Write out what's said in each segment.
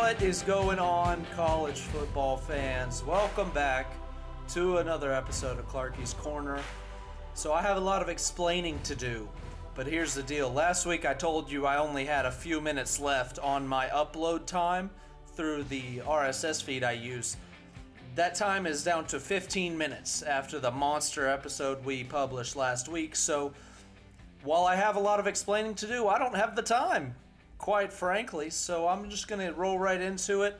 What is going on, college football fans? Welcome back to another episode of Clarky's Corner. So, I have a lot of explaining to do, but here's the deal. Last week I told you I only had a few minutes left on my upload time through the RSS feed I use. That time is down to 15 minutes after the monster episode we published last week, so while I have a lot of explaining to do, I don't have the time quite frankly. So I'm just going to roll right into it.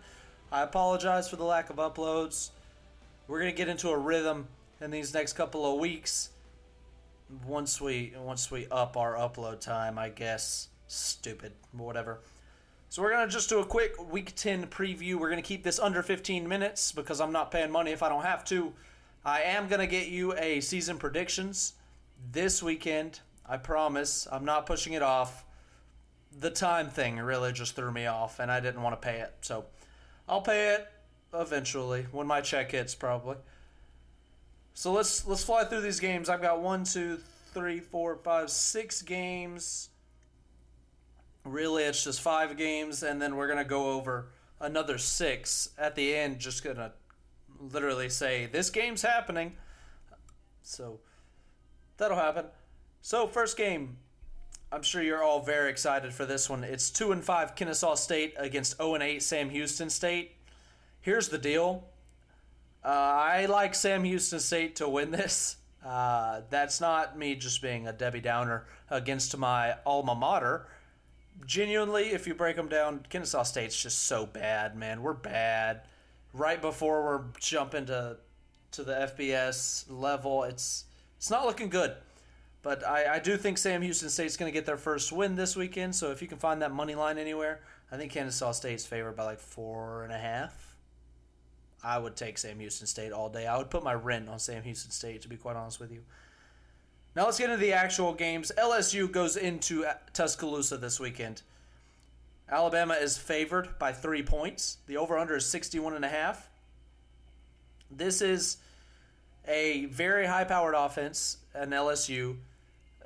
I apologize for the lack of uploads. We're going to get into a rhythm in these next couple of weeks. Once we once we up our upload time, I guess. Stupid, whatever. So we're going to just do a quick week 10 preview. We're going to keep this under 15 minutes because I'm not paying money if I don't have to. I am going to get you a season predictions this weekend. I promise. I'm not pushing it off the time thing really just threw me off, and I didn't want to pay it. So I'll pay it eventually when my check hits, probably. So let's let's fly through these games. I've got one, two, three, four, five, six games. Really, it's just five games, and then we're gonna go over another six at the end. Just gonna literally say this game's happening. So that'll happen. So first game, I'm sure you're all very excited for this one. It's two and five Kennesaw State against 0 and 8 Sam Houston State. Here's the deal. Uh, I like Sam Houston State to win this. Uh, that's not me just being a Debbie Downer against my alma mater. Genuinely, if you break them down, Kennesaw State's just so bad, man. We're bad. Right before we're jumping to to the FBS level, it's it's not looking good. But I, I do think Sam Houston State's going to get their first win this weekend. So if you can find that money line anywhere, I think Kennesaw State's favored by like four and a half. I would take Sam Houston State all day. I would put my rent on Sam Houston State, to be quite honest with you. Now let's get into the actual games. LSU goes into Tuscaloosa this weekend. Alabama is favored by three points. The over/under is sixty-one and a half. This is a very high-powered offense, an LSU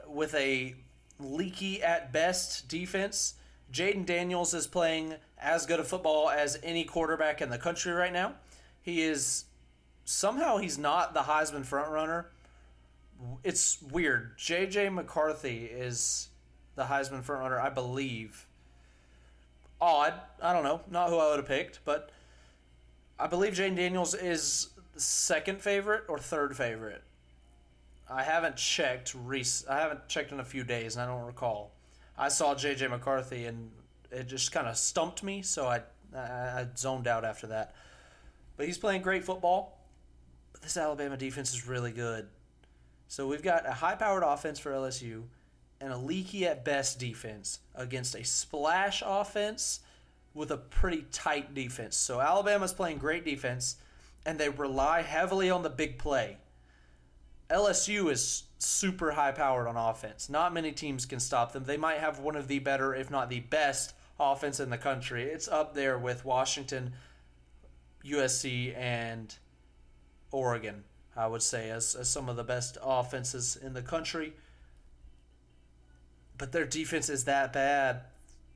with a leaky at best defense. Jayden Daniels is playing as good a football as any quarterback in the country right now. He is somehow he's not the Heisman frontrunner. It's weird. JJ McCarthy is the Heisman frontrunner, I believe. Odd. I don't know. Not who I would have picked, but I believe Jayden Daniels is second favorite or third favorite. I haven't checked. Rec- I haven't checked in a few days, and I don't recall. I saw J.J. McCarthy, and it just kind of stumped me, so I, I, I zoned out after that. But he's playing great football. But this Alabama defense is really good. So we've got a high-powered offense for LSU and a leaky at best defense against a splash offense with a pretty tight defense. So Alabama's playing great defense, and they rely heavily on the big play. LSU is super high powered on offense. Not many teams can stop them. They might have one of the better, if not the best, offense in the country. It's up there with Washington, USC, and Oregon, I would say, as, as some of the best offenses in the country. But their defense is that bad.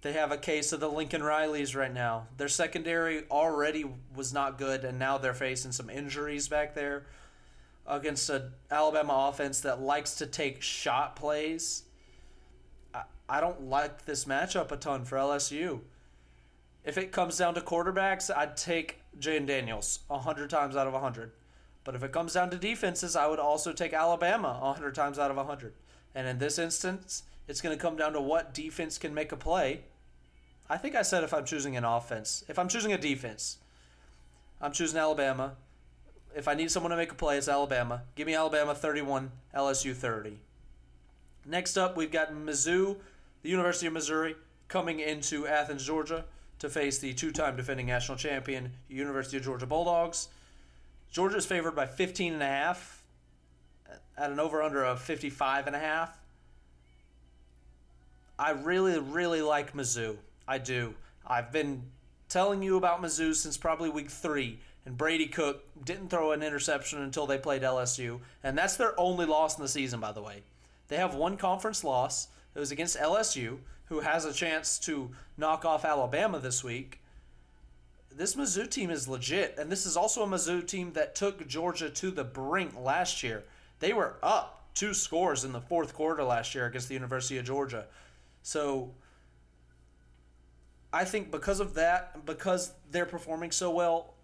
They have a case of the Lincoln Rileys right now. Their secondary already was not good, and now they're facing some injuries back there against an Alabama offense that likes to take shot plays. I, I don't like this matchup a ton for LSU. If it comes down to quarterbacks, I'd take Jayden Daniels 100 times out of 100. But if it comes down to defenses, I would also take Alabama 100 times out of 100. And in this instance, it's going to come down to what defense can make a play. I think I said if I'm choosing an offense. If I'm choosing a defense, I'm choosing Alabama if I need someone to make a play, it's Alabama. Give me Alabama 31, LSU 30. Next up, we've got Mizzou, the University of Missouri, coming into Athens, Georgia to face the two time defending national champion, University of Georgia Bulldogs. Georgia is favored by 15 and a half uh, at an over under of 55 and a half. I really, really like Mizzou. I do. I've been telling you about Mizzou since probably week three, and Brady Cook didn't throw an interception until they played LSU, and that's their only loss in the season, by the way. They have one conference loss. It was against LSU, who has a chance to knock off Alabama this week. this Mizzou team is legit, and this is also a Mizzou team that took Georgia to the brink last year. They were up two scores in the fourth quarter last year against the University of Georgia. So I think because of that, because they're performing so well,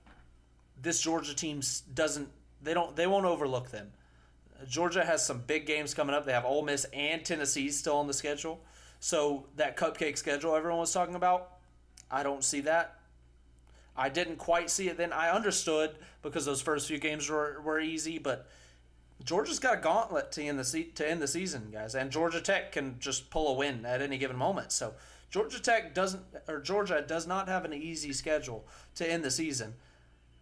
this Georgia team doesn't they don't they won't overlook them. Georgia has some big games coming up. They have Ole Miss and Tennessee still on the schedule. So that cupcake schedule everyone was talking about, I don't see that. I didn't quite see it then. I understood because those first few games were, were easy, but Georgia's got a gauntlet to end the se- to end the season, guys, and Georgia Tech can just pull a win at any given moment. So Georgia Tech doesn't or Georgia does not have an easy schedule to end the season.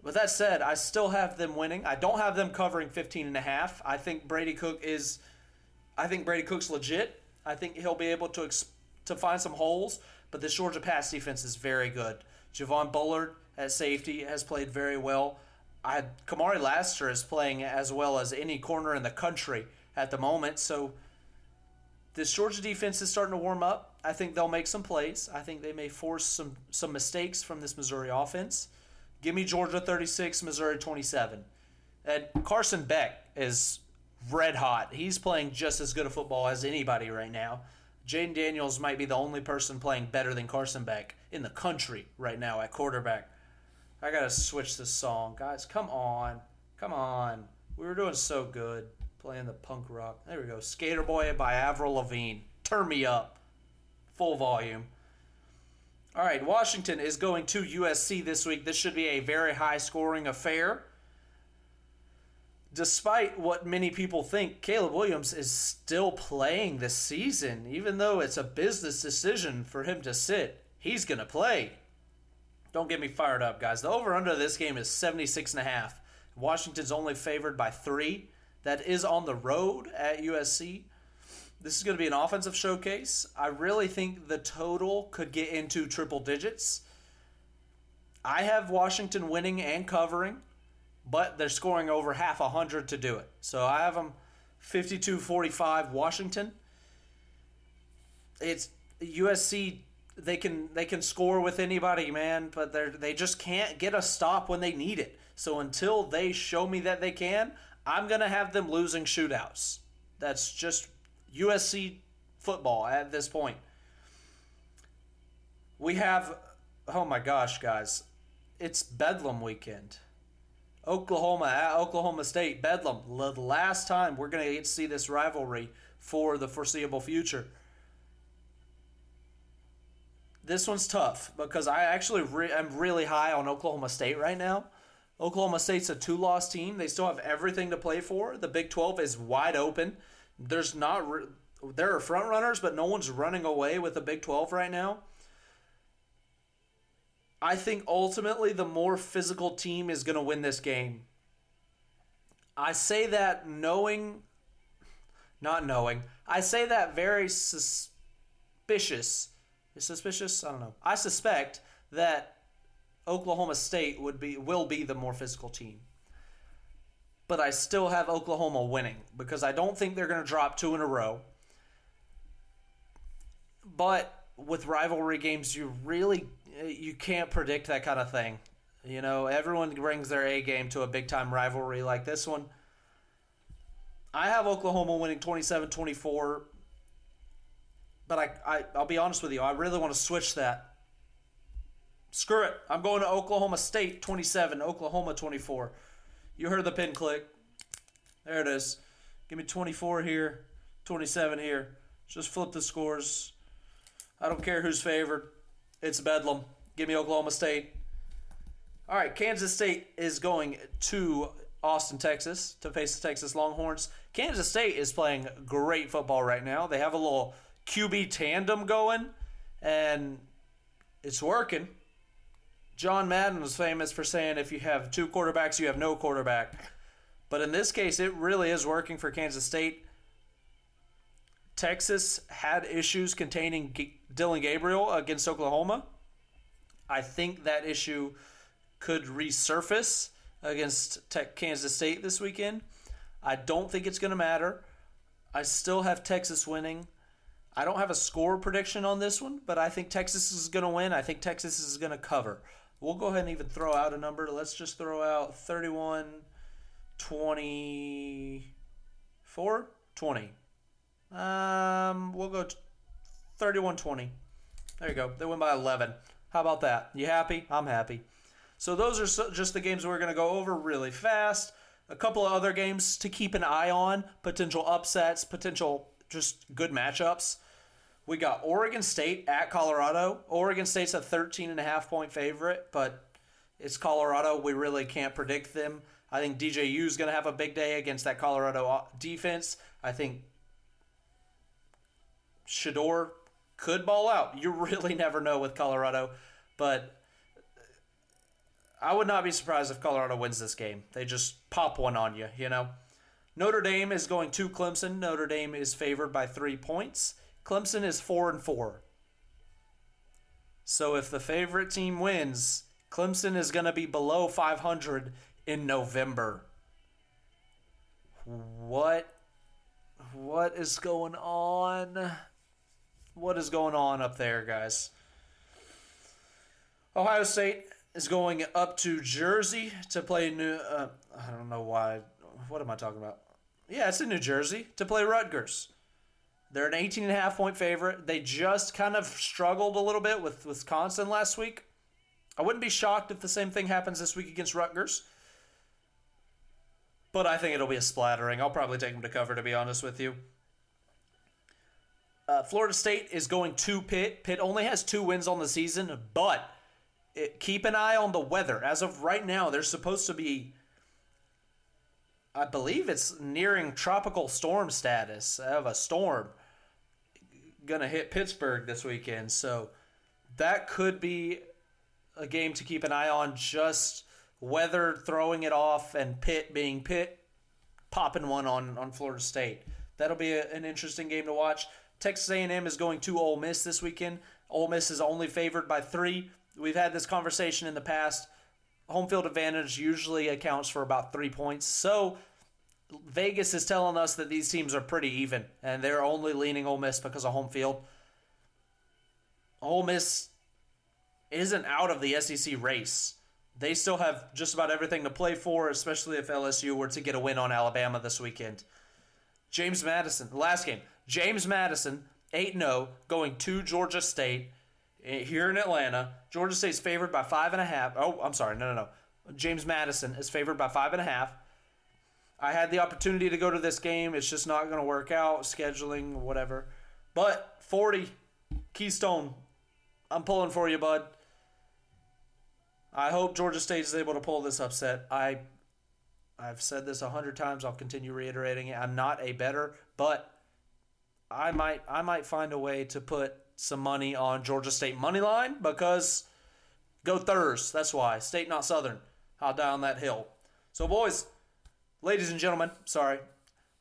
With that said, I still have them winning. I don't have them covering 15 and a half. I think Brady Cook is I think Brady Cook's legit. I think he'll be able to to find some holes, but this Georgia pass defense is very good. Javon Bullard at safety has played very well. I Kamari Lassiter is playing as well as any corner in the country at the moment. So this Georgia defense is starting to warm up. I think they'll make some plays. I think they may force some some mistakes from this Missouri offense. Give me Georgia 36, Missouri 27. And Carson Beck is red hot. He's playing just as good a football as anybody right now. Jayden Daniels might be the only person playing better than Carson Beck in the country right now at quarterback. I gotta switch this song, guys. Come on, come on. We were doing so good playing the punk rock. There we go. Skater Boy by Avril Lavigne. Turn me up, full volume. All right, Washington is going to USC this week. This should be a very high scoring affair. Despite what many people think, Caleb Williams is still playing this season, even though it's a business decision for him to sit. He's going to play. Don't get me fired up, guys. The over under this game is 76 and a half. Washington's only favored by 3. That is on the road at USC. This is going to be an offensive showcase. I really think the total could get into triple digits. I have Washington winning and covering, but they're scoring over half a hundred to do it. So I have them 52-45 Washington. It's USC they can they can score with anybody, man, but they they just can't get a stop when they need it. So until they show me that they can, I'm gonna have them losing shootouts. That's just USC football at this point. We have, oh my gosh, guys, it's Bedlam weekend. Oklahoma at Oklahoma State, Bedlam. The last time we're going to see this rivalry for the foreseeable future this one's tough because I actually re- am really high on Oklahoma State right now. Oklahoma State's a two-loss team. They still have everything to play for. The Big 12 is wide open. There's not re- there are front runners, but no one's running away with the Big 12 right now. I think ultimately the more physical team is going to win this game. I say that knowing not knowing. I say that very suspicious is suspicious? I don't know. I suspect that Oklahoma State would be will be the more physical team. But I still have Oklahoma winning because I don't think they're going to drop two in a row. But with rivalry games, you really eh, you can't predict that kind of thing. You know, everyone brings their A game to a big time rivalry like this one. I have Oklahoma winning 27 24 but I, I I'll be honest with you, I really want to switch that. Screw it. I'm going to Oklahoma State 27, Oklahoma 24. You heard the pin click. There it is. Give me 24 here, 27 here. Just flip the scores. I don't care who's favored. It's Bedlam. Give me Oklahoma State. All right, Kansas State is going to Austin, Texas to face the Texas Longhorns. Kansas State is playing great football right now. They have a little QB tandem going, and it's working. John Madden was famous for saying if you have two quarterbacks, you have no quarterback. But in this case, it really is working for Kansas State. Texas had issues containing G- Dillon Gabriel against Oklahoma. I think that issue could resurface against Tech Kansas State this weekend. I don't think it's going to matter. I still have Texas winning. I don't have a score prediction on this one, but I think Texas is going to win. I think Texas is going to cover. We'll go ahead and even throw out a number. Let's just throw out 31 24 20. Um, we'll go 31 20. There you go. They win by 11. How about that? You happy? I'm happy. So those are just the games we're going to go over really fast. A couple of other games to keep an eye on, potential upsets, potential just good matchups. We got Oregon State at Colorado. Oregon State's a 13 and a half point favorite, but it's Colorado. We really can't predict them. I think DJU is going to have a big day against that Colorado defense. I think Shedeur could ball out. You really never know with Colorado, but I would not be surprised if Colorado wins this game. They just pop one on you, you know. Notre Dame is going to Clemson. Notre Dame is favored by 3 points. Clemson is 4 and 4. So if the favorite team wins, Clemson is going to be below 500 in November. What what is going on? What is going on up there, guys? Ohio State is going up to Jersey to play New. Uh, I don't know why. What am I talking about? Yeah, it's in New Jersey to play Rutgers. They're an 18 and a half point favorite. They just kind of struggled a little bit with Wisconsin last week. I wouldn't be shocked if the same thing happens this week against Rutgers. But I think it'll be a splattering. I'll probably take them to cover, to be honest with you. Uh, Florida State is going to Pitt. Pitt only has two wins on the season, but it, keep an eye on the weather. As of right now, they're supposed to be, I believe it's nearing tropical storm status of a storm gonna hit Pittsburgh this weekend. So that could be a game to keep an eye on. Just weather throwing it off and Pitt being Pitt popping one on on Florida State. That'll be a, an interesting game to watch. Texas A&M is going to Ole Miss this weekend. Ole Miss is only favored by three. We've had this conversation in the past. Home field advantage usually accounts for about three points. So Vegas is telling us that these teams are pretty even, and they're only leaning Ole Miss because of home field. Ole Miss isn't out of the SEC race. They still have just about everything to play for, especially if LSU were to get a win on Alabama this weekend. James Madison, the last game. James Madison, 8 0, going to Georgia State eh, here in Atlanta. Georgia State's favored by 5.5. Oh, I'm sorry. No, no, no. James Madison is favored by 5.5. I had the opportunity to go to this game. It's just not going to work out, scheduling, whatever. But 40, Keystone, I'm pulling for you, bud. I hope Georgia State is able to pull this upset. I, I've said this a hundred times. I'll continue reiterating it. I'm not a better, but I might I might find a way to put some money on Georgia State money line because go Thurs. That's why State not Southern. I'll die on that hill. So boys, ladies and gentlemen, sorry.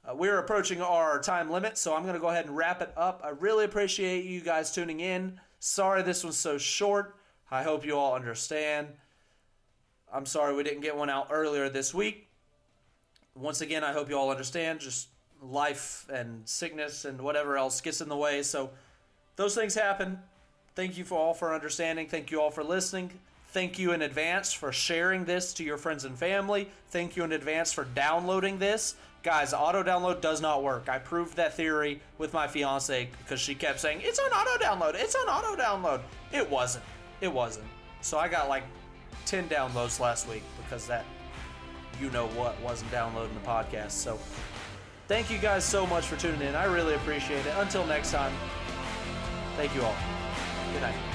Uh, we're approaching our time limit, so I'm going to go ahead and wrap it up. I really appreciate you guys tuning in. Sorry this was so short. I hope you all understand. I'm sorry we didn't get one out earlier this week. Once again, I hope you all understand. Just life and sickness and whatever else gets in the way. So those things happen. Thank you for all for understanding. Thank you all for listening. Thank you in advance for sharing this to your friends and family. Thank you in advance for downloading this. Guys, auto download does not work. I proved that theory with my fiance because she kept saying, It's on auto download, it's on auto download. It wasn't. It wasn't. So I got like 10 downloads last week because that you know what wasn't downloading the podcast. So thank you guys so much for tuning in. I really appreciate it. Until next time, thank you all. Good night.